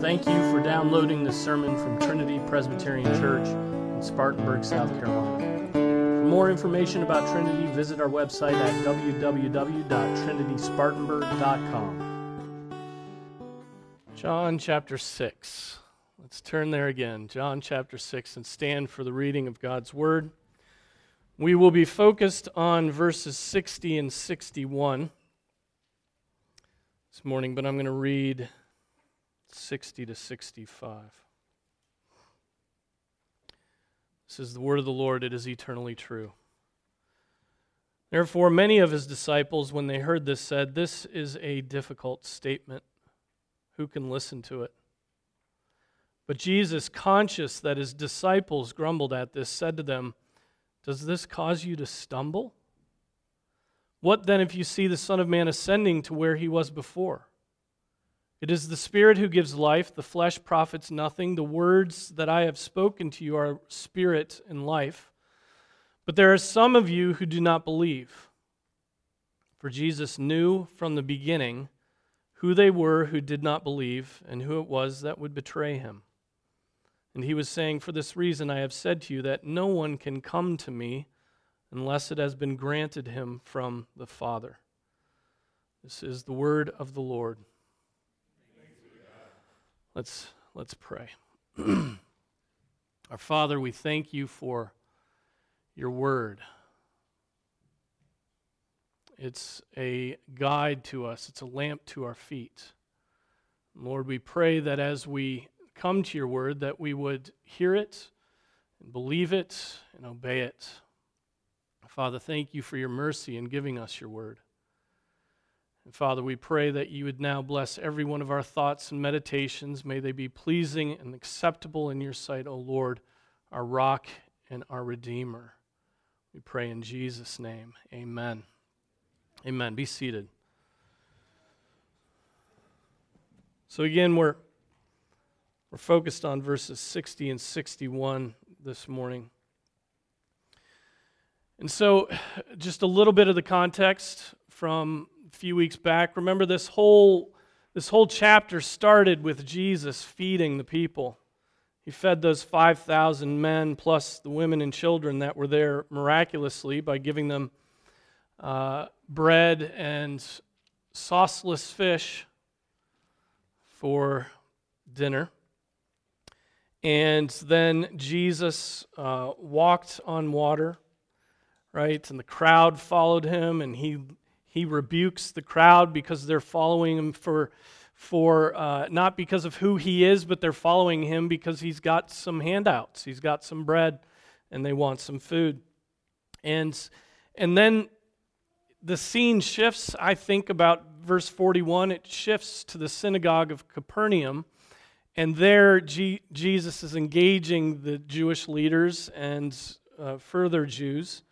Thank you for downloading this sermon from Trinity Presbyterian Church in Spartanburg, South Carolina. For more information about Trinity, visit our website at www.trinityspartanburg.com. John chapter 6. Let's turn there again. John chapter 6 and stand for the reading of God's Word. We will be focused on verses 60 and 61 this morning, but I'm going to read 60 to 65. This is the word of the Lord, it is eternally true. Therefore, many of his disciples, when they heard this, said, This is a difficult statement. Who can listen to it? But Jesus, conscious that his disciples grumbled at this, said to them, Does this cause you to stumble? What then if you see the Son of Man ascending to where he was before? It is the Spirit who gives life, the flesh profits nothing. The words that I have spoken to you are spirit and life. But there are some of you who do not believe. For Jesus knew from the beginning who they were who did not believe and who it was that would betray him. And he was saying, For this reason I have said to you that no one can come to me unless it has been granted him from the Father. This is the word of the Lord. Let's, let's pray. Our Father, we thank you for your word. It's a guide to us, it's a lamp to our feet. Lord, we pray that as we come to your word, that we would hear it and believe it and obey it. Father, thank you for your mercy in giving us your word. And Father, we pray that you would now bless every one of our thoughts and meditations. May they be pleasing and acceptable in your sight, O Lord, our rock and our redeemer. We pray in Jesus' name. Amen. Amen. Be seated. So again, we're we're focused on verses 60 and 61 this morning. And so, just a little bit of the context from a few weeks back. Remember, this whole, this whole chapter started with Jesus feeding the people. He fed those 5,000 men plus the women and children that were there miraculously by giving them uh, bread and sauceless fish for dinner. And then Jesus uh, walked on water right? And the crowd followed him, and he, he rebukes the crowd because they're following him for, for uh, not because of who he is, but they're following him because he's got some handouts. He's got some bread, and they want some food. And, and then the scene shifts, I think, about verse 41. It shifts to the synagogue of Capernaum. And there, G- Jesus is engaging the Jewish leaders and uh, further Jews.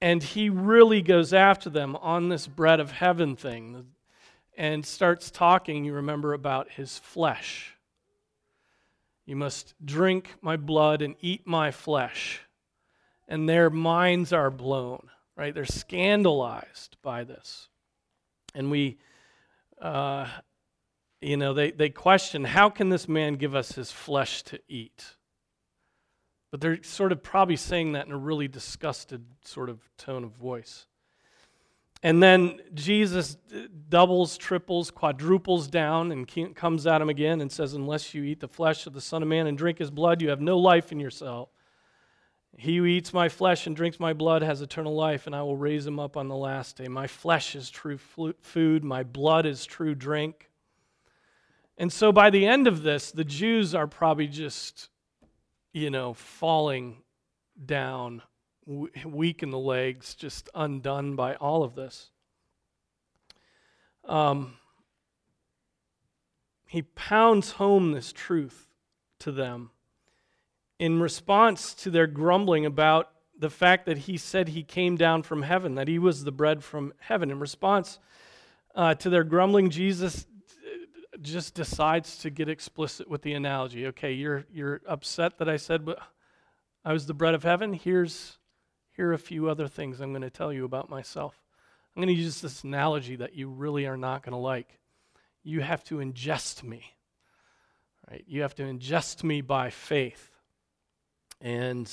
And he really goes after them on this bread of heaven thing and starts talking, you remember, about his flesh. You must drink my blood and eat my flesh. And their minds are blown, right? They're scandalized by this. And we, uh, you know, they, they question how can this man give us his flesh to eat? But they're sort of probably saying that in a really disgusted sort of tone of voice. And then Jesus doubles, triples, quadruples down and comes at him again and says, Unless you eat the flesh of the Son of Man and drink his blood, you have no life in yourself. He who eats my flesh and drinks my blood has eternal life, and I will raise him up on the last day. My flesh is true food, my blood is true drink. And so by the end of this, the Jews are probably just you know, falling down, weak in the legs, just undone by all of this. Um, he pounds home this truth to them in response to their grumbling about the fact that he said he came down from heaven, that he was the bread from heaven. In response uh, to their grumbling, Jesus just decides to get explicit with the analogy. Okay, you're, you're upset that I said I was the bread of heaven. Here's, here are a few other things I'm going to tell you about myself. I'm going to use this analogy that you really are not going to like. You have to ingest me. Right? You have to ingest me by faith. And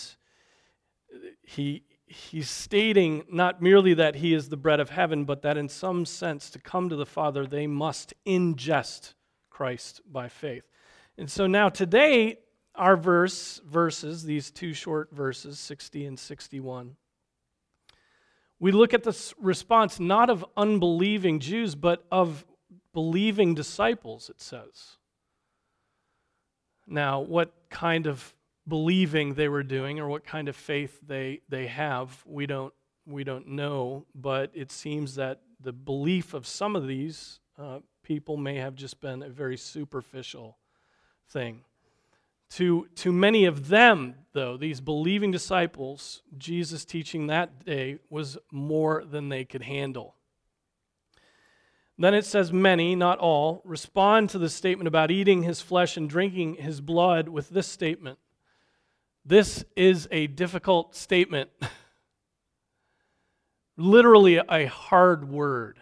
he, he's stating not merely that he is the bread of heaven, but that in some sense, to come to the Father, they must ingest Christ by faith. And so now today, our verse, verses, these two short verses, 60 and 61, we look at the response not of unbelieving Jews, but of believing disciples, it says. Now, what kind of believing they were doing or what kind of faith they, they have, we don't, we don't know, but it seems that the belief of some of these uh, people may have just been a very superficial thing. To, to many of them, though, these believing disciples, Jesus' teaching that day was more than they could handle. Then it says, many, not all, respond to the statement about eating his flesh and drinking his blood with this statement This is a difficult statement. Literally a hard word.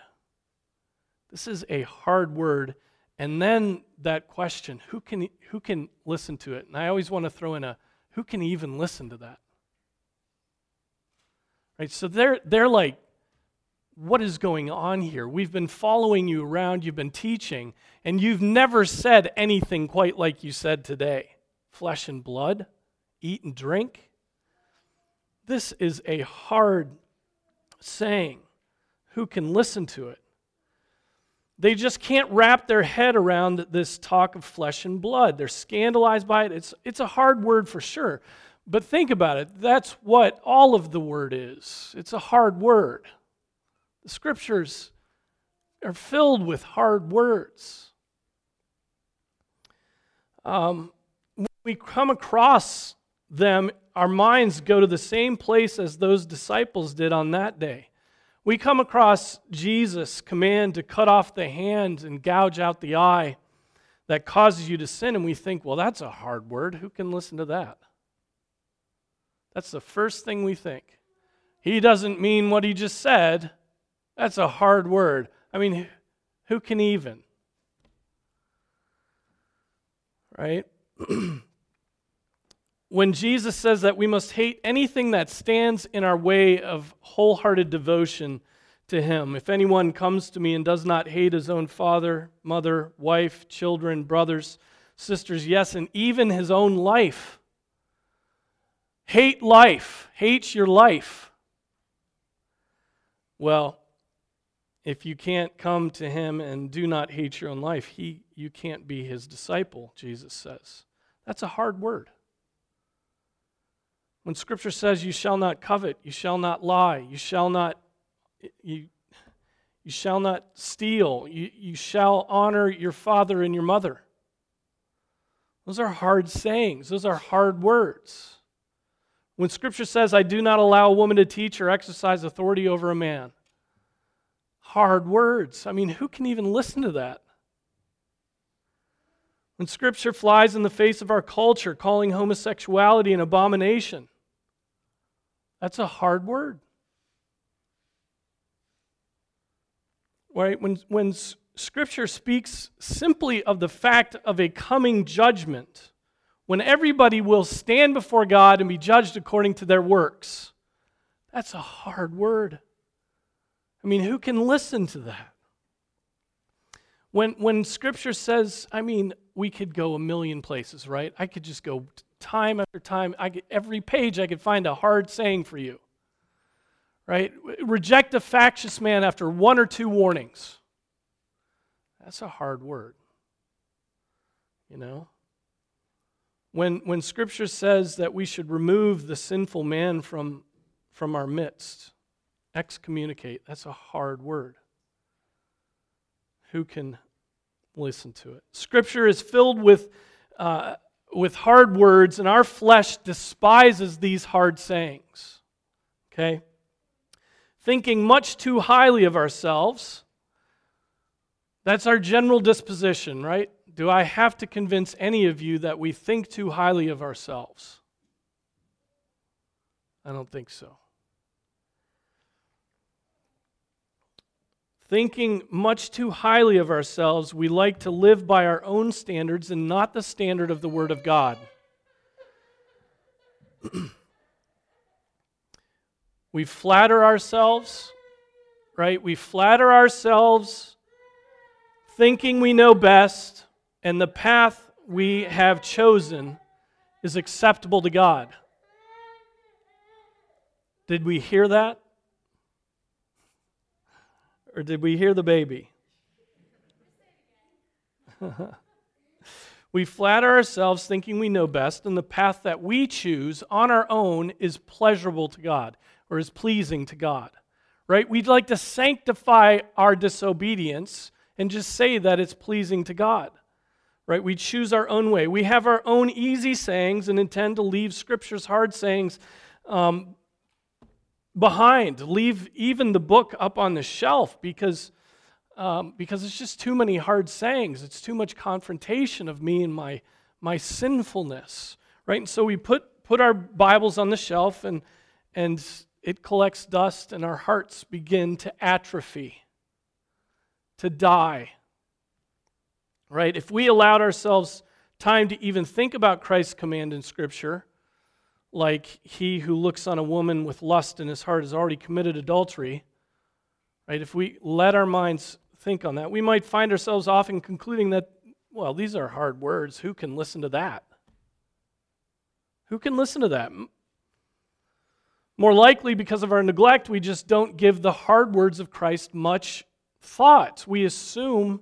This is a hard word. And then that question who can, who can listen to it? And I always want to throw in a who can even listen to that? Right? So they're, they're like, what is going on here? We've been following you around, you've been teaching, and you've never said anything quite like you said today flesh and blood, eat and drink. This is a hard saying. Who can listen to it? They just can't wrap their head around this talk of flesh and blood. They're scandalized by it. It's, it's a hard word for sure. But think about it. That's what all of the word is. It's a hard word. The scriptures are filled with hard words. Um, when we come across them, our minds go to the same place as those disciples did on that day. We come across Jesus' command to cut off the hand and gouge out the eye that causes you to sin, and we think, well, that's a hard word. Who can listen to that? That's the first thing we think. He doesn't mean what he just said. That's a hard word. I mean, who can even? Right? when Jesus says that we must hate anything that stands in our way of wholehearted devotion to Him. If anyone comes to me and does not hate his own father, mother, wife, children, brothers, sisters, yes, and even his own life, hate life, hate your life. Well, if you can't come to him and do not hate your own life, he, you can't be his disciple, Jesus says. That's a hard word. When Scripture says, You shall not covet, you shall not lie, you shall not, you, you shall not steal, you, you shall honor your father and your mother. Those are hard sayings, those are hard words. When Scripture says, I do not allow a woman to teach or exercise authority over a man, hard words. I mean, who can even listen to that? When Scripture flies in the face of our culture, calling homosexuality an abomination, that's a hard word. Right? When, when Scripture speaks simply of the fact of a coming judgment, when everybody will stand before God and be judged according to their works, that's a hard word. I mean, who can listen to that? When, when Scripture says, I mean, we could go a million places, right? I could just go time after time. I could, every page I could find a hard saying for you. Right? Reject a factious man after one or two warnings. That's a hard word. You know? When, when Scripture says that we should remove the sinful man from, from our midst, excommunicate, that's a hard word. Who can listen to it? Scripture is filled with uh, with hard words, and our flesh despises these hard sayings. Okay? Thinking much too highly of ourselves. That's our general disposition, right? Do I have to convince any of you that we think too highly of ourselves? I don't think so. Thinking much too highly of ourselves, we like to live by our own standards and not the standard of the Word of God. we flatter ourselves, right? We flatter ourselves thinking we know best, and the path we have chosen is acceptable to God. Did we hear that? Or did we hear the baby? we flatter ourselves thinking we know best, and the path that we choose on our own is pleasurable to God or is pleasing to God. Right? We'd like to sanctify our disobedience and just say that it's pleasing to God. Right? We choose our own way. We have our own easy sayings and intend to leave Scripture's hard sayings um, behind. Leave even the book up on the shelf because, um, because it's just too many hard sayings. It's too much confrontation of me and my, my sinfulness. Right? And so we put, put our Bibles on the shelf and, and it collects dust and our hearts begin to atrophy, to die. Right? If we allowed ourselves time to even think about Christ's command in Scripture, like he who looks on a woman with lust in his heart has already committed adultery, right? If we let our minds think on that, we might find ourselves often concluding that, well, these are hard words. Who can listen to that? Who can listen to that? More likely, because of our neglect, we just don't give the hard words of Christ much thought. We assume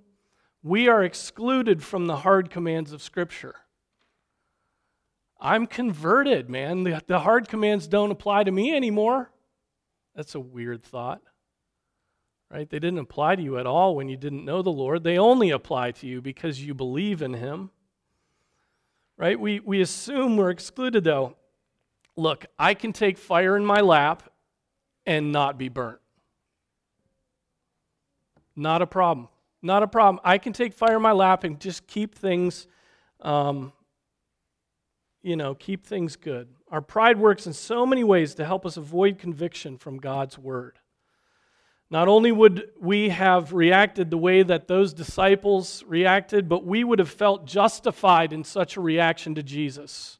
we are excluded from the hard commands of Scripture. I'm converted, man. The, the hard commands don't apply to me anymore. That's a weird thought. Right? They didn't apply to you at all when you didn't know the Lord. They only apply to you because you believe in Him. Right? We, we assume we're excluded, though. Look, I can take fire in my lap and not be burnt. Not a problem. Not a problem. I can take fire in my lap and just keep things um, you know, keep things good. Our pride works in so many ways to help us avoid conviction from God's word. Not only would we have reacted the way that those disciples reacted, but we would have felt justified in such a reaction to Jesus.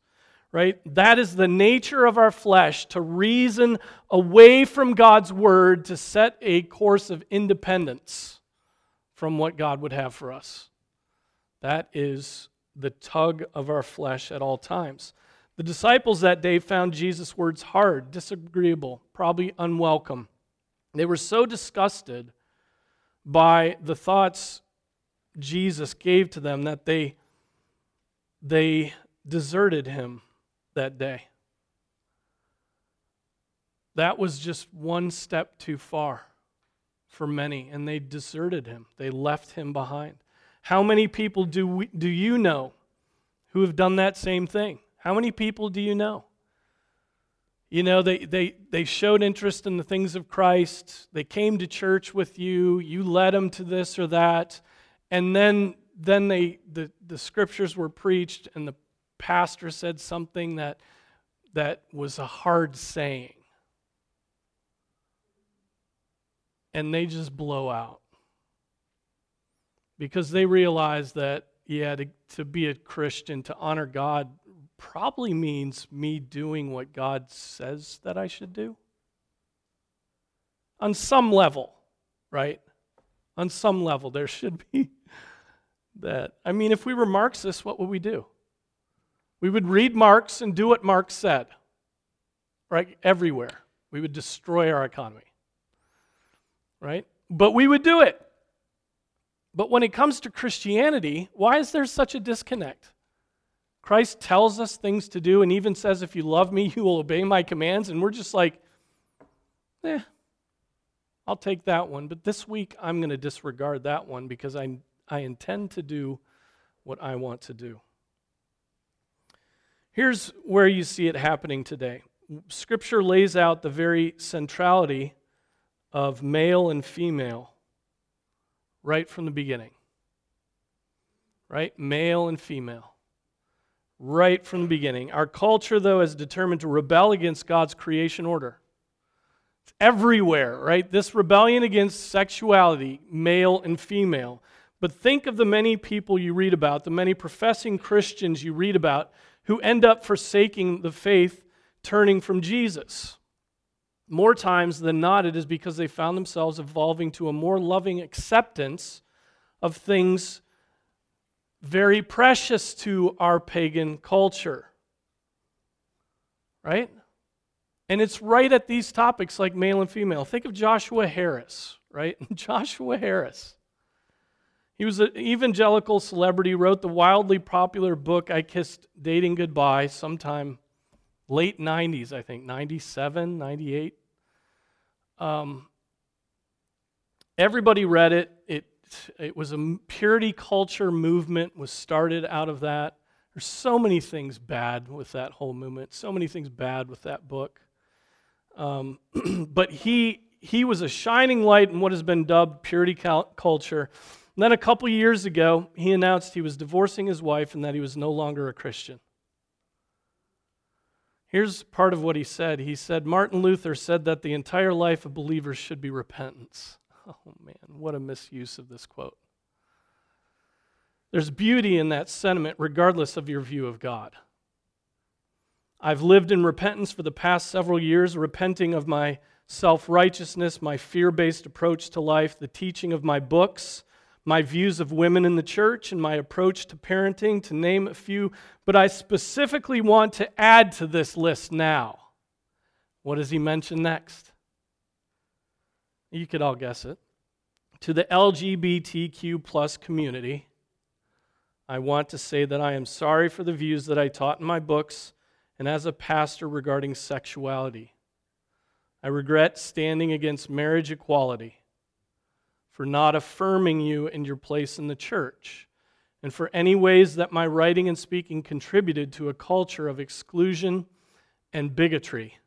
Right? That is the nature of our flesh to reason away from God's word to set a course of independence from what God would have for us. That is the tug of our flesh at all times. The disciples that day found Jesus' words hard, disagreeable, probably unwelcome. They were so disgusted by the thoughts Jesus gave to them that they, they deserted him that day. That was just one step too far for many, and they deserted him. They left him behind. How many people do, we, do you know who have done that same thing? How many people do you know? You know, they, they, they showed interest in the things of Christ. They came to church with you. You led them to this or that. And then, then they, the, the scriptures were preached, and the pastor said something that, that was a hard saying. And they just blow out because they realize that, yeah, to, to be a Christian, to honor God, probably means me doing what God says that I should do. On some level, right? On some level, there should be that. I mean, if we were Marxists, what would we do? We would read Marx and do what Marx said, right? Everywhere. We would destroy our economy, right? But we would do it. But when it comes to Christianity, why is there such a disconnect? Christ tells us things to do and even says, If you love me, you will obey my commands. And we're just like, eh, I'll take that one. But this week, I'm going to disregard that one because I, I intend to do what I want to do. Here's where you see it happening today. Scripture lays out the very centrality of male and female right from the beginning. Right? Male and female. Right from the beginning. Our culture, though, is determined to rebel against God's creation order. It's everywhere, right? This rebellion against sexuality, male and female. But think of the many people you read about, the many professing Christians you read about who end up forsaking the faith, turning from Jesus. More times than not, it is because they found themselves evolving to a more loving acceptance of things very precious to our pagan culture. Right? And it's right at these topics like male and female. Think of Joshua Harris, right? Joshua Harris. He was an evangelical celebrity, wrote the wildly popular book, I Kissed Dating Goodbye, sometime late 90s, I think, 97, 98. Um, everybody read it. It it was a purity culture movement was started out of that. There's so many things bad with that whole movement. So many things bad with that book. Um, but he he was a shining light in what has been dubbed purity culture. And then a couple years ago, he announced he was divorcing his wife and that he was no longer a Christian. Here's part of what he said. He said, Martin Luther said that the entire life of believers should be repentance. Oh man, what a misuse of this quote. There's beauty in that sentiment, regardless of your view of God. I've lived in repentance for the past several years, repenting of my self righteousness, my fear based approach to life, the teaching of my books, my views of women in the church, and my approach to parenting, to name a few. But I specifically want to add to this list now. What does he mention next? You could all guess it. To the LGBTQ plus community, I want to say that I am sorry for the views that I taught in my books and as a pastor regarding sexuality. I regret standing against marriage equality, for not affirming you and your place in the church, and for any ways that my writing and speaking contributed to a culture of exclusion and bigotry.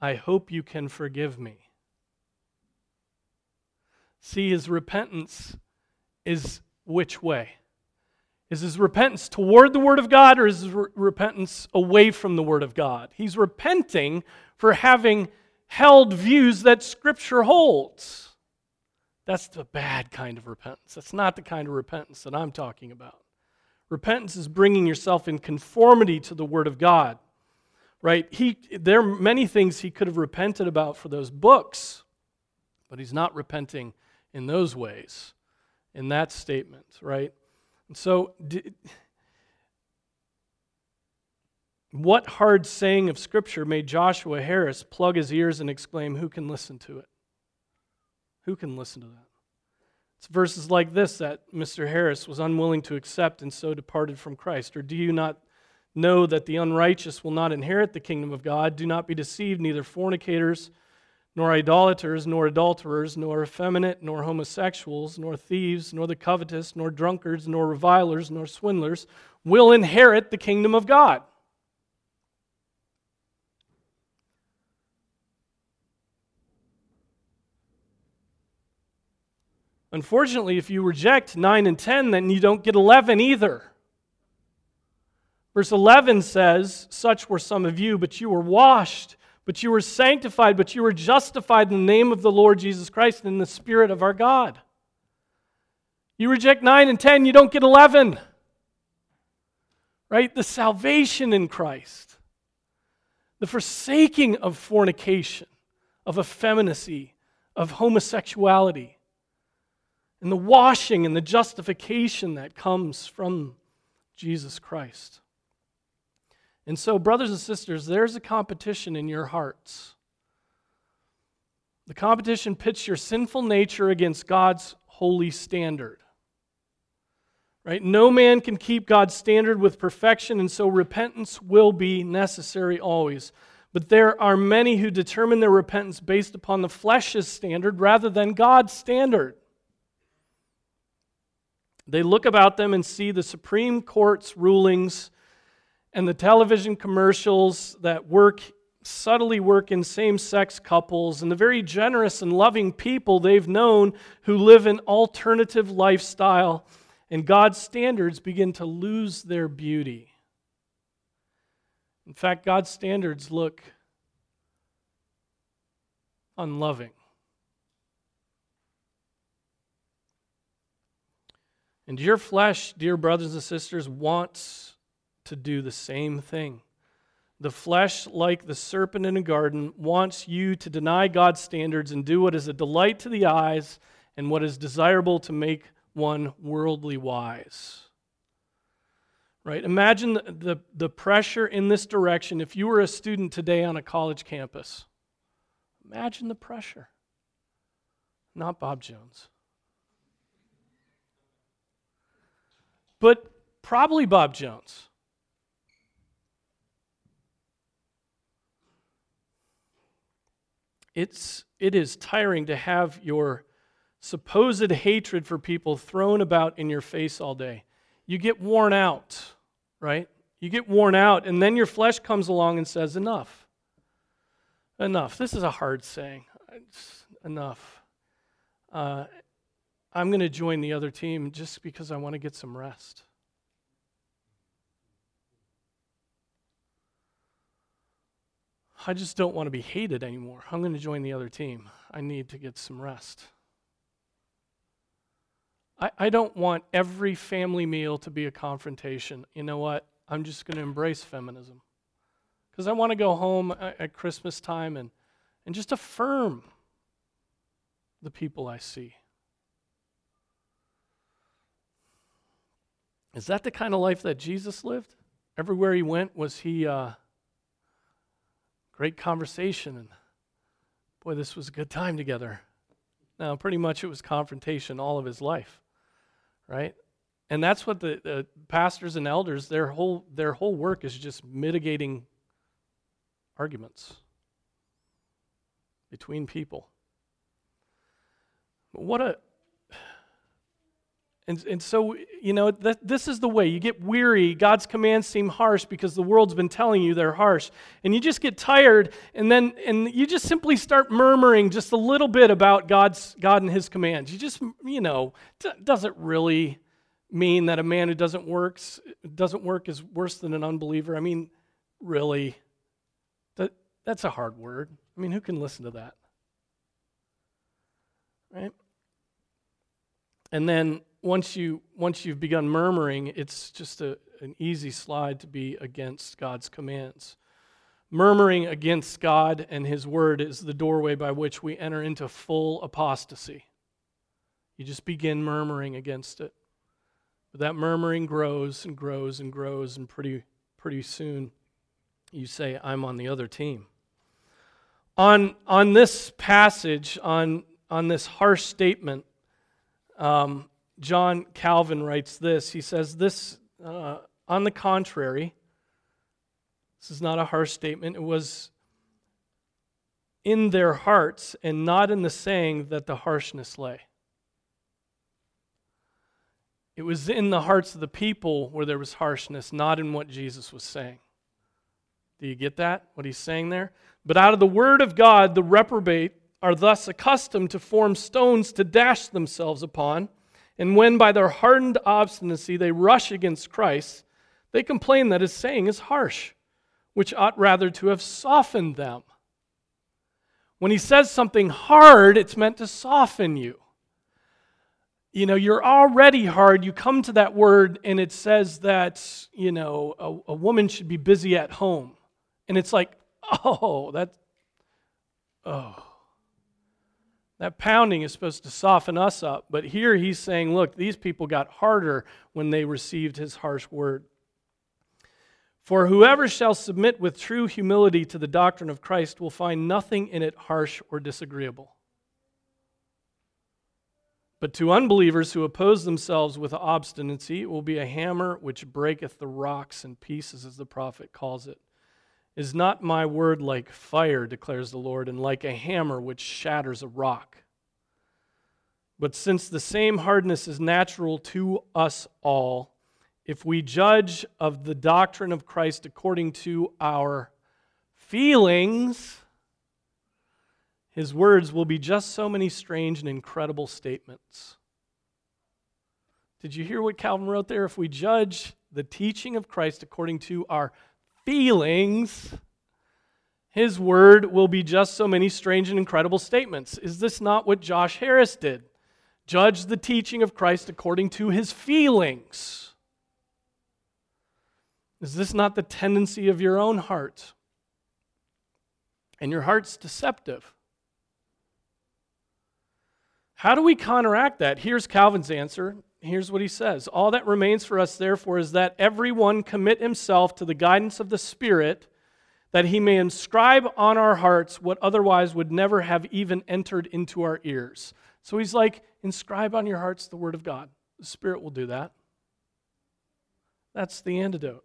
I hope you can forgive me. See, his repentance is which way? Is his repentance toward the Word of God or is his re- repentance away from the Word of God? He's repenting for having held views that Scripture holds. That's the bad kind of repentance. That's not the kind of repentance that I'm talking about. Repentance is bringing yourself in conformity to the Word of God. Right? He, there are many things he could have repented about for those books, but he's not repenting in those ways, in that statement, right? And so, what hard saying of Scripture made Joshua Harris plug his ears and exclaim, Who can listen to it? Who can listen to that? It's verses like this that Mr. Harris was unwilling to accept and so departed from Christ. Or do you not know that the unrighteous will not inherit the kingdom of God? Do not be deceived, neither fornicators nor idolaters, nor adulterers, nor effeminate, nor homosexuals, nor thieves, nor the covetous, nor drunkards, nor revilers, nor swindlers will inherit the kingdom of God. Unfortunately, if you reject 9 and 10, then you don't get 11 either. Verse 11 says, Such were some of you, but you were washed but you were sanctified, but you were justified in the name of the Lord Jesus Christ and in the Spirit of our God. You reject 9 and 10, you don't get 11. Right? The salvation in Christ, the forsaking of fornication, of effeminacy, of homosexuality, and the washing and the justification that comes from Jesus Christ. And so, brothers and sisters, there's a competition in your hearts. The competition pits your sinful nature against God's holy standard. Right? No man can keep God's standard with perfection, and so repentance will be necessary always. But there are many who determine their repentance based upon the flesh's standard rather than God's standard. They look about them and see the Supreme Court's rulings and the television commercials that work subtly work in same sex couples and the very generous and loving people they've known who live an alternative lifestyle, and God's standards begin to lose their beauty. In fact, God's standards look unloving. And your flesh, dear brothers and sisters, wants to do the same thing. The flesh, like the serpent in a garden, wants you to deny God's standards and do what is a delight to the eyes and what is desirable to make one worldly wise. Right? Imagine the, the, the pressure in this direction if you were a student today on a college campus. Imagine the pressure. Not Bob Jones. But probably Bob Jones. It's, it is tiring to have your supposed hatred for people thrown about in your face all day. You get worn out, right? You get worn out, and then your flesh comes along and says, Enough. Enough. This is a hard saying. It's enough. Uh, I'm going to join the other team just because I want to get some rest. I just don't want to be hated anymore. I'm going to join the other team. I need to get some rest. I, I don't want every family meal to be a confrontation. You know what? I'm just going to embrace feminism. Because I want to go home at, Christmas time and, and just affirm the people I see. Is that the kind of life that Jesus lived? Everywhere he went, was he uh, great conversation and boy, this was a good time together. Now, pretty much it was confrontation all of his life, right? And that's what the, the pastors and elders, their whole, their whole work is just mitigating arguments between people. But what a and, and so, you know, th- this is the way. You get weary. God's commands seem harsh because the world's been telling you they're harsh. And you just get tired, and then and you just simply start murmuring just a little bit about God's God and his commands. You just, you know, d- does it really mean that a man who doesn't works doesn't work is worse than an unbeliever? I mean, really? That that's a hard word. I mean, who can listen to that? Right? And then once you once you've begun murmuring, it's just a, an easy slide to be against God's commands. Murmuring against God and His Word is the doorway by which we enter into full apostasy. You just begin murmuring against it. But that murmuring grows and grows and grows, and pretty, pretty soon you say, I'm on the other team. On, on this passage, on, on this harsh statement, um, John Calvin writes this. He says, This, uh, on the contrary, this is not a harsh statement. It was in their hearts and not in the saying that the harshness lay. It was in the hearts of the people where there was harshness, not in what Jesus was saying. Do you get that? What he's saying there? But out of the word of God, the reprobate are thus accustomed to form stones to dash themselves upon and when by their hardened obstinacy they rush against Christ, they complain that his saying is harsh, which ought rather to have softened them. When he says something hard, it's meant to soften you. You know, you're already hard. You come to that word, and it says that, you know, a, a woman should be busy at home. And it's like, oh, that, oh. That pounding is supposed to soften us up, but here he's saying, look, these people got harder when they received his harsh word. For whoever shall submit with true humility to the doctrine of Christ will find nothing in it harsh or disagreeable. But to unbelievers who oppose themselves with obstinacy, it will be a hammer which breaketh the rocks in pieces, as the prophet calls it. Is not my word like fire, declares the Lord, and like a hammer which shatters a rock? But since the same hardness is natural to us all, if we judge of the doctrine of Christ according to our feelings, his words will be just so many strange and incredible statements. Did you hear what Calvin wrote there? If we judge the teaching of Christ according to our feelings, His word will be just so many strange and incredible statements. Is this not what Josh Harris did? Judge the teaching of Christ according to his feelings. Is this not the tendency of your own heart? And your heart's deceptive. How do we counteract that? Here's Calvin's answer. Here's what he says All that remains for us, therefore, is that everyone commit himself to the guidance of the Spirit, that he may inscribe on our hearts what otherwise would never have even entered into our ears. So he's like, inscribe on your hearts the Word of God. The Spirit will do that. That's the antidote.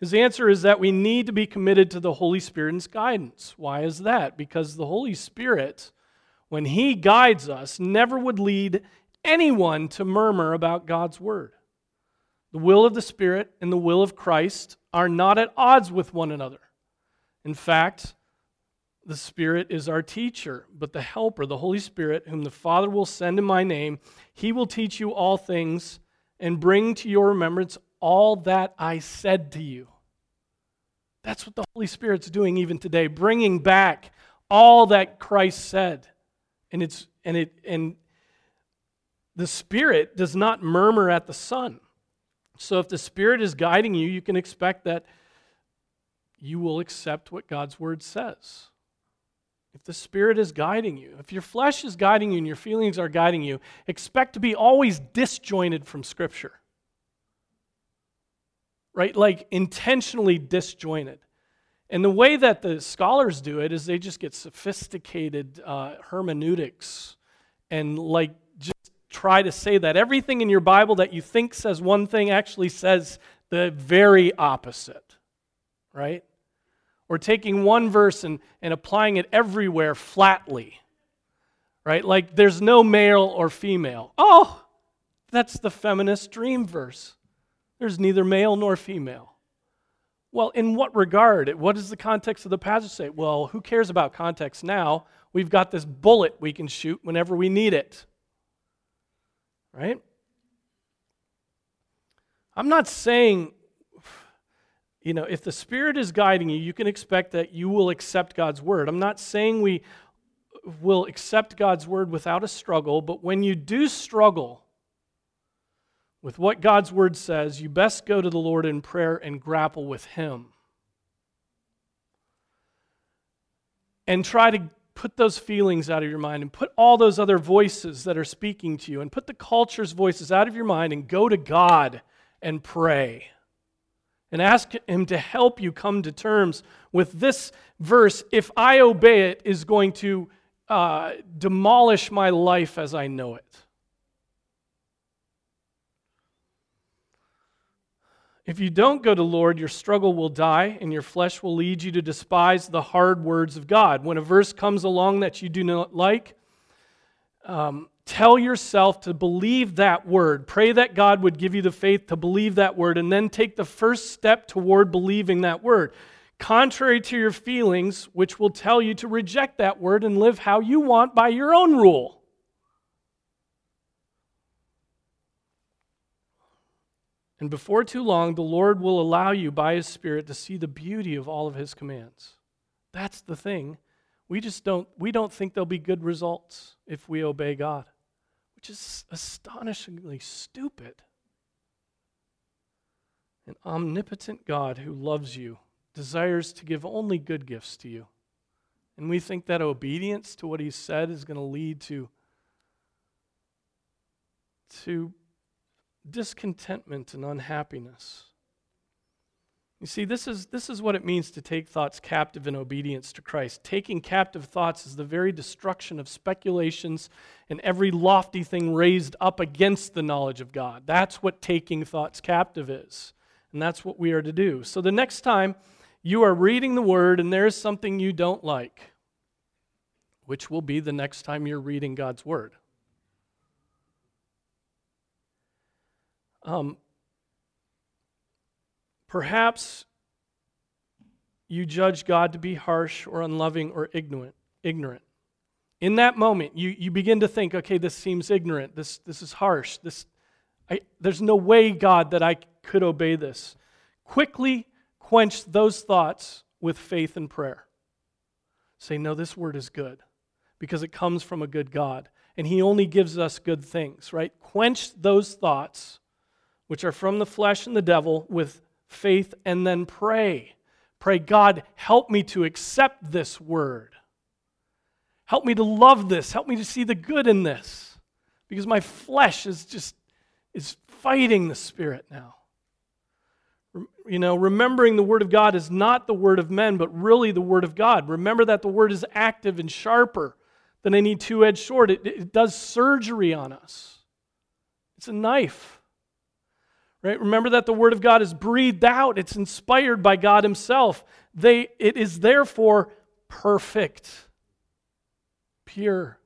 His answer is that we need to be committed to the Holy Spirit's guidance. Why is that? Because the Holy Spirit when He guides us, never would lead anyone to murmur about God's Word. The will of the Spirit and the will of Christ are not at odds with one another. In fact, the Spirit is our teacher, but the Helper, the Holy Spirit, whom the Father will send in my name, he will teach you all things and bring to your remembrance all that I said to you. That's what the Holy Spirit's doing even today, bringing back all that Christ said. And it's and it and the spirit does not murmur at the son. So if the spirit is guiding you, you can expect that you will accept what God's word says. If the spirit is guiding you, if your flesh is guiding you and your feelings are guiding you, expect to be always disjointed from scripture. Right? Like intentionally disjointed. And the way that the scholars do it is they just get sophisticated uh, hermeneutics and like try to say that everything in your Bible that you think says one thing actually says the very opposite, right? Or taking one verse and, and applying it everywhere flatly, right? Like there's no male or female. Oh, that's the feminist dream verse. There's neither male nor female. Well, in what regard? What does the context of the passage say? Well, who cares about context now? We've got this bullet we can shoot whenever we need it. Right? I'm not saying, you know, if the Spirit is guiding you, you can expect that you will accept God's word. I'm not saying we will accept God's word without a struggle, but when you do struggle, with what God's word says, you best go to the Lord in prayer and grapple with Him. And try to put those feelings out of your mind and put all those other voices that are speaking to you and put the culture's voices out of your mind and go to God and pray. And ask Him to help you come to terms with this verse. If I obey it, is going to uh, demolish my life as I know it. If you don't go to Lord, your struggle will die, and your flesh will lead you to despise the hard words of God. When a verse comes along that you do not like, um, tell yourself to believe that word. Pray that God would give you the faith to believe that word, and then take the first step toward believing that word. Contrary to your feelings, which will tell you to reject that word and live how you want by your own rule. And before too long, the Lord will allow you by His Spirit to see the beauty of all of His commands. That's the thing. We just don't, we don't think there'll be good results if we obey God, which is astonishingly stupid. An omnipotent God who loves you desires to give only good gifts to you. And we think that obedience to what He said is going to lead to, to discontentment and unhappiness. You see, this is, this is what it means to take thoughts captive in obedience to Christ. Taking captive thoughts is the very destruction of speculations and every lofty thing raised up against the knowledge of God. That's what taking thoughts captive is. And that's what we are to do. So the next time you are reading the Word and there's something you don't like, which will be the next time you're reading God's Word. Um, perhaps you judge God to be harsh or unloving or ignorant. ignorant. In that moment, you, you begin to think, okay, this seems ignorant. This, this is harsh. This, I, there's no way, God, that I could obey this. Quickly quench those thoughts with faith and prayer. say, No, this word is good because it comes from a good God. And He only gives us good things, right? Quench those thoughts which are from the flesh and the devil with faith and then pray. Pray, God, help me to accept this word. Help me to love this. Help me to see the good in this. Because my flesh is just is fighting the spirit now. You know, remembering the word of God is not the word of men, but really the word of God. Remember that the word is active and sharper than any two edged sword. It, it does surgery on us, it's a knife. Right? Remember that the Word of God is breathed out, it's inspired by God Himself. They, it is therefore perfect, pure,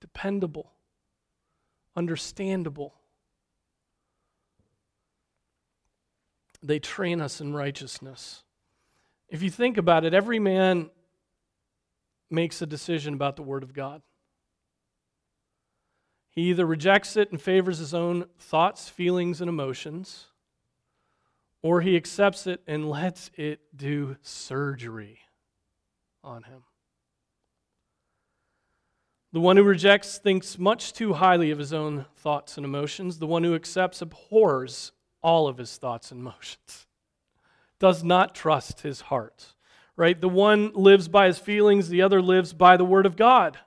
dependable, understandable. They train us in righteousness. If you think about it, every man makes a decision about the Word of God. He either rejects it and favors his own thoughts, feelings, and emotions, or he accepts it and lets it do surgery on him. The one who rejects thinks much too highly of his own thoughts and emotions. The one who accepts abhors all of his thoughts and emotions, does not trust his heart right? The one lives by his feelings, the other lives by the word of God.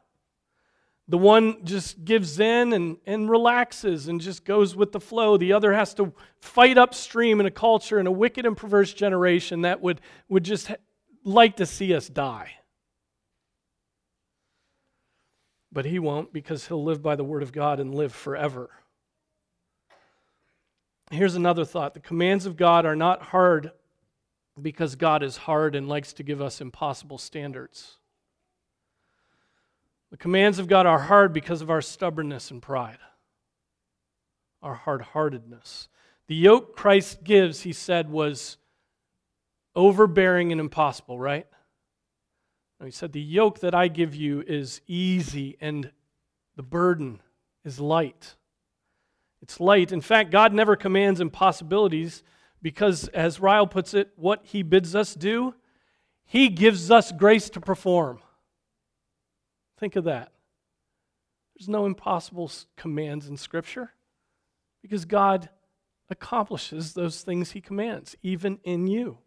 The one just gives in and, and relaxes and just goes with the flow. The other has to fight upstream in a culture in a wicked and perverse generation that would, would just like to see us die. But he won't because he'll live by the word of God and live forever. Here's another thought the commands of God are not hard because God is hard and likes to give us impossible standards. The commands of God are hard because of our stubbornness and pride, our hard heartedness. The yoke Christ gives, he said, was overbearing and impossible, right? No, he said, The yoke that I give you is easy and the burden is light. It's light. In fact, God never commands impossibilities because, as Ryle puts it, what he bids us do, he gives us grace to perform. Think of that. There's no impossible commands in Scripture because God accomplishes those things he commands, even in you.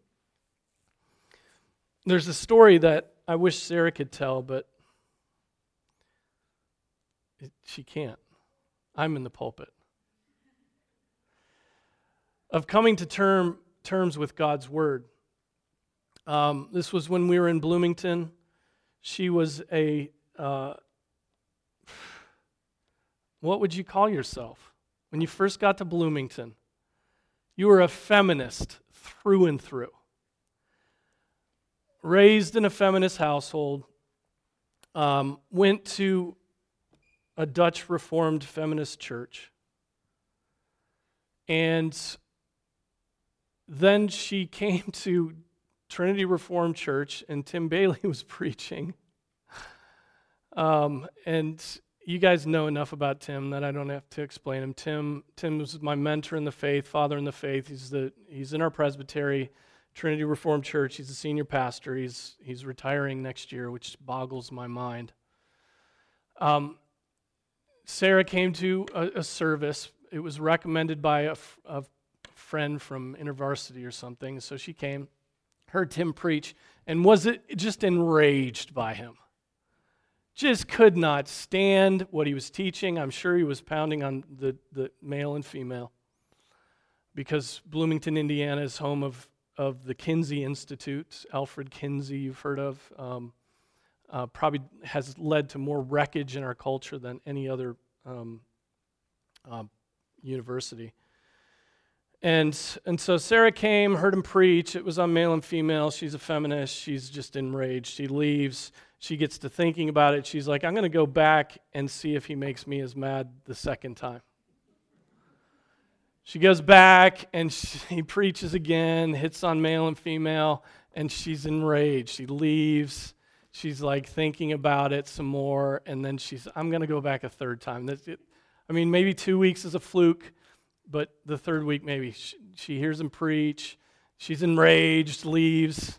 There's a story that I wish Sarah could tell, but she can't. I'm in the pulpit of coming to term, terms with God's Word. Um, this was when we were in Bloomington. She was a, uh, what would you call yourself? When you first got to Bloomington, you were a feminist through and through. Raised in a feminist household, um, went to a Dutch Reformed feminist church, and then she came to Trinity Reformed Church, and Tim Bayly was preaching. Um, and you guys know enough about Tim that I don't have to explain him. Tim, Tim was my mentor in the faith, father in the faith. He's, the, he's in our presbytery, Trinity Reformed Church. He's a senior pastor. He's, he's retiring next year, which boggles my mind. Um, Sarah came to a, a, service. It was recommended by a, friend from InterVarsity or something. So she came, heard Tim preach, and was it just enraged by him. Just could not stand what he was teaching. I'm sure he was pounding on the, the male and female because Bloomington, Indiana is home of, of the Kinsey Institute. Alfred Kinsey, you've heard of, um, uh, probably has led to more wreckage in our culture than any other um, uh, university. And, and so Sarah came, heard him preach. It was on male and female. She's a feminist. She's just enraged. She leaves. She gets to thinking about it. She's like, I'm going to go back and see if he makes me as mad the second time. She goes back and she, he preaches again, hits on male and female, and she's enraged. She leaves. She's like thinking about it some more, and then she's, I'm going to go back a third time. I mean, maybe two weeks is a fluke but the third week, maybe she, she hears him preach. She's enraged, leaves,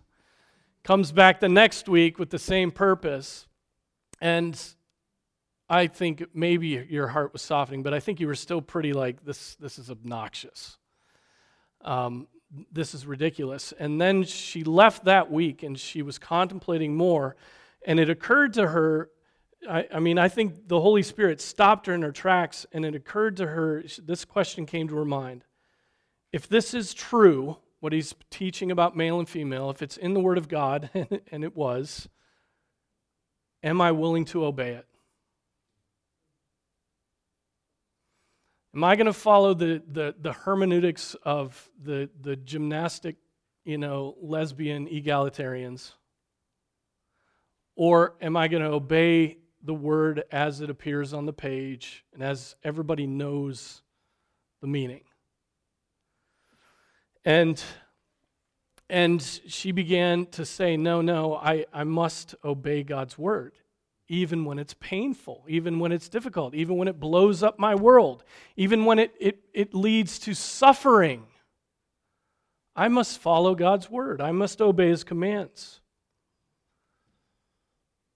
comes back the next week with the same purpose. And I think maybe your heart was softening, but I think you were still pretty like, this, this is obnoxious. Um, this is ridiculous. And then she left that week and she was contemplating more. And it occurred to her I, I, mean, I think the Holy Spirit stopped her in her tracks and it occurred to her this question came to her mind. If this is true, what he's teaching about male and female, if it's in the Word of God, and it was, am I willing to obey it? Am I going to follow the, the, the hermeneutics of the, the gymnastic, you know, lesbian egalitarians? Or am I going to obey the word as it appears on the page and as everybody knows the meaning? And and she began to say, No, no, I, I must obey God's word even when it's painful, even when it's difficult, even when it blows up my world, even when it, it, it leads to suffering. I must follow God's word, I must obey his commands.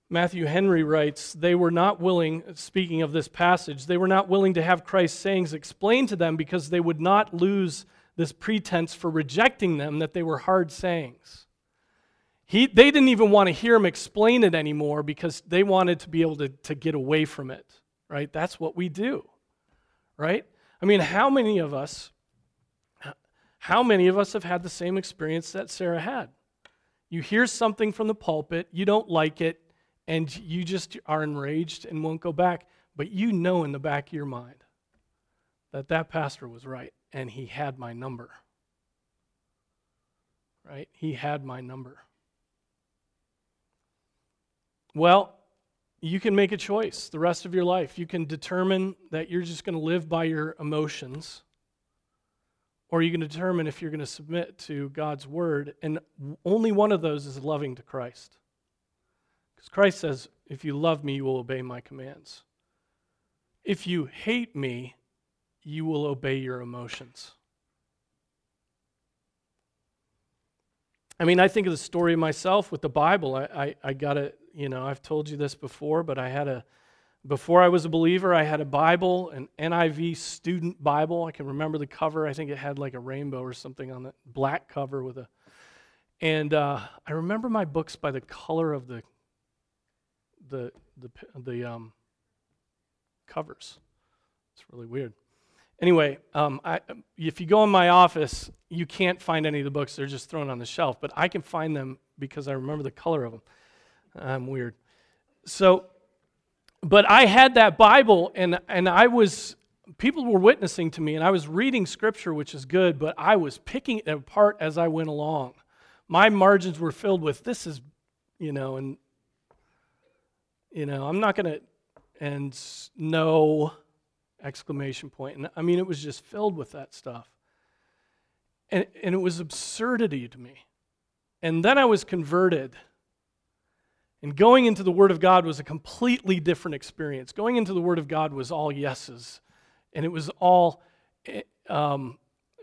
Matthew Henry writes, they were not willing, speaking of this passage, they were not willing to have Christ's sayings explained to them because they would not lose this pretense for rejecting them that they were hard sayings. He, they didn't even want to hear him explain it anymore because they wanted to be able to, to get away from it, right? That's what we do, right? I mean, how many of us, how many of us have had the same experience that Sarah had? You hear something from the pulpit, you don't like it, and you just are enraged and won't go back, but you know in the back of your mind that that pastor was right and he had my number. Right? He had my number. Well, you can make a choice the rest of your life. You can determine that you're just going to live by your emotions, or you can determine if you're going to submit to God's word. And only one of those is loving to Christ. Because Christ says, If you love me, you will obey my commands. If you hate me, you will obey your emotions. I mean, I think of the story myself with the Bible. I, I, I got it you know, I've told you this before, but I had a, before I was a believer, I had a Bible, an NIV student Bible. I can remember the cover. I think it had like a rainbow or something on the black cover with a, and uh, I remember my books by the color of the, the, the, the um, covers. It's really weird. Anyway, um, I, if you go in my office, you can't find any of the books. They're just thrown on the shelf, but I can find them because I remember the color of them. I'm weird. So, but I had that Bible, and, and I was, people were witnessing to me, and I was reading scripture, which is good, but I was picking it apart as I went along. My margins were filled with this is, you know, and, you know, I'm not going to, and no exclamation point. And I mean, it was just filled with that stuff. And, and it was absurdity to me. And then I was converted and going into the Word of God was a completely different experience. Going into the Word of God was all yeses, and it was all eh, um,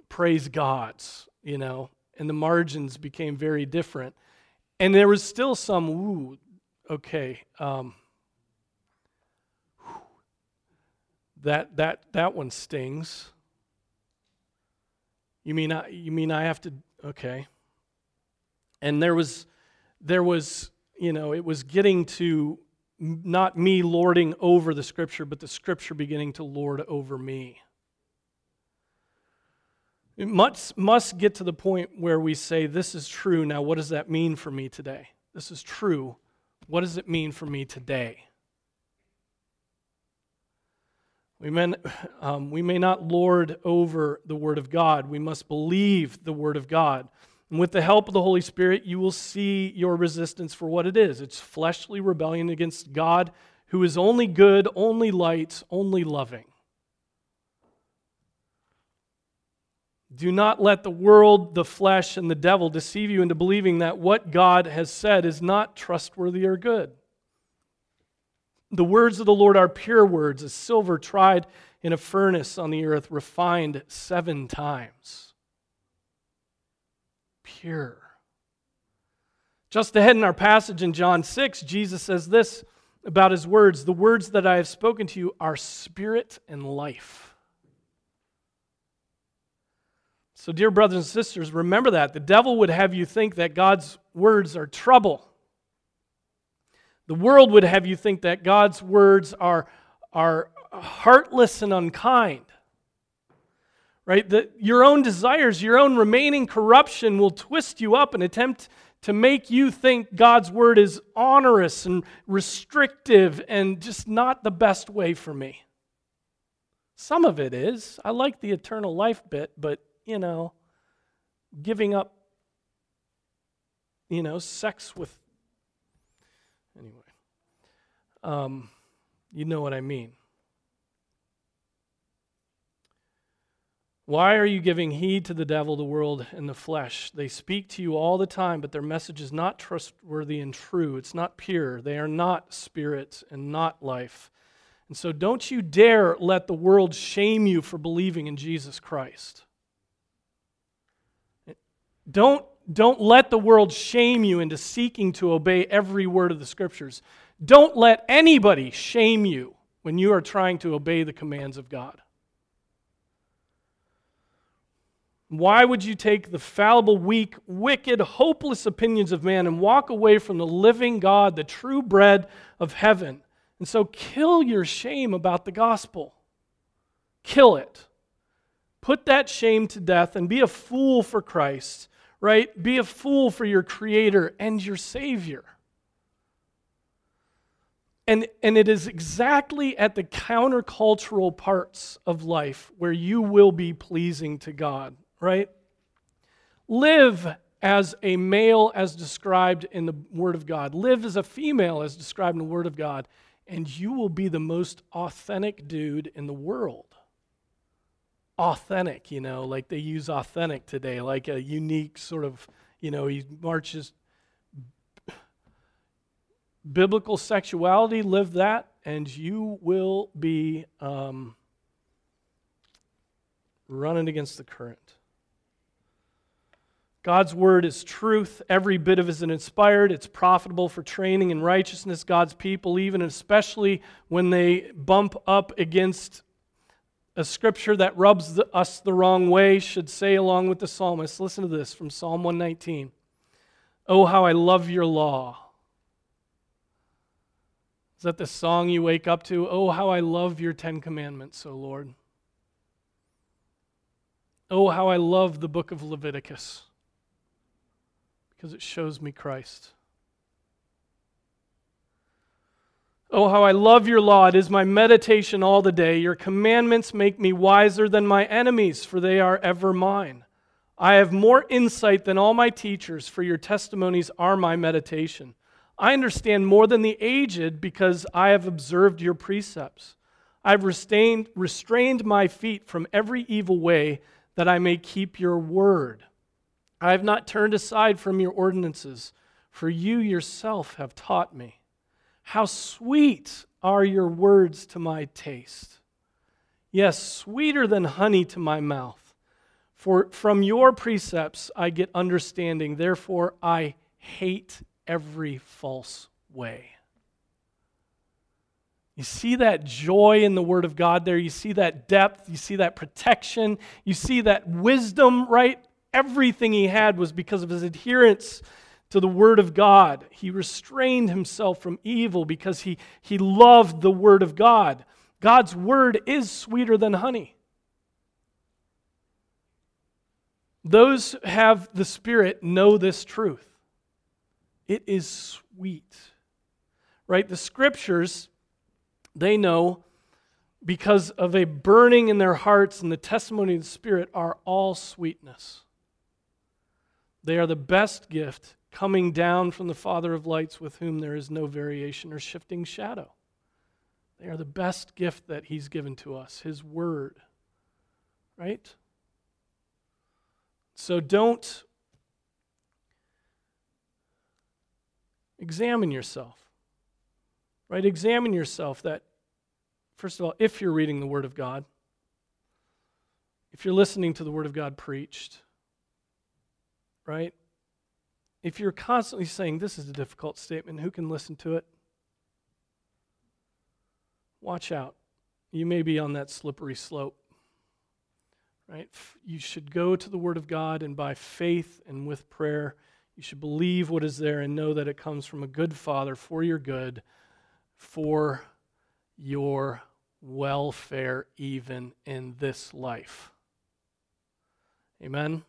praise God's, you know, and the margins became very different. And there was still some, ooh, okay, um, that, that, that one stings. You mean I, you mean I have to, okay. And there was, there was, you know, it was getting to not me lording over the scripture, but the scripture beginning to lord over me. It must, must get to the point where we say, This is true. Now, what does that mean for me today? This is true. What does it mean for me today? We may, um, we may not lord over the Word of God. We must believe the Word of God. And with the help of the Holy Spirit, you will see your resistance for what it is it's fleshly rebellion against God, who is only good, only light, only loving. Do not let the world, the flesh, and the devil deceive you into believing that what God has said is not trustworthy or good. The words of the Lord are pure words, as silver tried in a furnace on the earth, refined seven times pure. Just ahead in our passage in John 6, Jesus says this about his words The words that I have spoken to you are spirit and life. So, dear brothers and sisters, remember that. The devil would have you think that God's words are trouble. The world would have you think that God's words are, are heartless and unkind. Right? That your own desires, your own remaining corruption will twist you up and attempt to make you think God's word is onerous and restrictive and just not the best way for me. Some of it is. I like the eternal life bit, but, you know, giving up, you know, sex with. Anyway, um, you know what I mean. Why are you giving heed to the devil, the world, and the flesh? They speak to you all the time, but their message is not trustworthy and true. It's not pure. They are not spirit and not life. And so don't you dare let the world shame you for believing in Jesus Christ. Don't, don't let the world shame you into seeking to obey every word of the scriptures. Don't let anybody shame you when you are trying to obey the commands of God. Why would you take the fallible, weak, wicked, hopeless opinions of man and walk away from the living God, the true bread of heaven? And so kill your shame about the gospel. Kill it. Put that shame to death and be a fool for Christ, right? Be a fool for your Creator and your Savior. And, and it is exactly at the countercultural parts of life where you will be pleasing to God right? Live as a male as described in the Word of God. Live as a female as described in the Word of God, and you will be the most authentic dude in the world. Authentic, you know, like they use authentic today, like a unique sort of, you know, he marches. Biblical sexuality, live that, and you will be um, running against the current. God's word is truth. Every bit of it is inspired. It's profitable for training in righteousness. God's people, even especially when they bump up against a scripture that rubs the, us the wrong way, should say along with the psalmist. Listen to this from Psalm 119. Oh, how I love your law. Is that the song you wake up to? Oh, how I love your Ten Commandments, O oh Lord. Oh, how I love the book of Leviticus because it shows me Christ. Oh, how I love your law. It is my meditation all the day. Your commandments make me wiser than my enemies, for they are ever mine. I have more insight than all my teachers, for your testimonies are my meditation. I understand more than the aged because I have observed your precepts. I've restrained, restrained my feet from every evil way that I may keep your word. I have not turned aside from your ordinances, for you yourself have taught me. How sweet are your words to my taste! Yes, sweeter than honey to my mouth. For from your precepts I get understanding, therefore I hate every false way. You see that joy in the Word of God there. You see that depth. You see that protection. You see that wisdom, right? everything he had was because of his adherence to the Word of God. He restrained himself from evil because he, he loved the Word of God. God's Word is sweeter than honey. Those who have the Spirit know this truth. It is sweet. Right? The Scriptures, they know because of a burning in their hearts and the testimony of the Spirit, are all sweetness. They are the best gift coming down from the Father of lights, with whom there is no variation or shifting shadow. They are the best gift that He's given to us, His Word. Right? So don't examine yourself. Right? Examine yourself that, first of all, if you're reading the Word of God, if you're listening to the Word of God preached, right? if you're constantly saying, This is a difficult statement, who can listen to it? Watch out. You may be on that slippery slope. Right? You should go to the Word of God and by faith and with prayer, you should believe what is there and know that it comes from a good Father for your good, for your welfare, even in this life. Amen.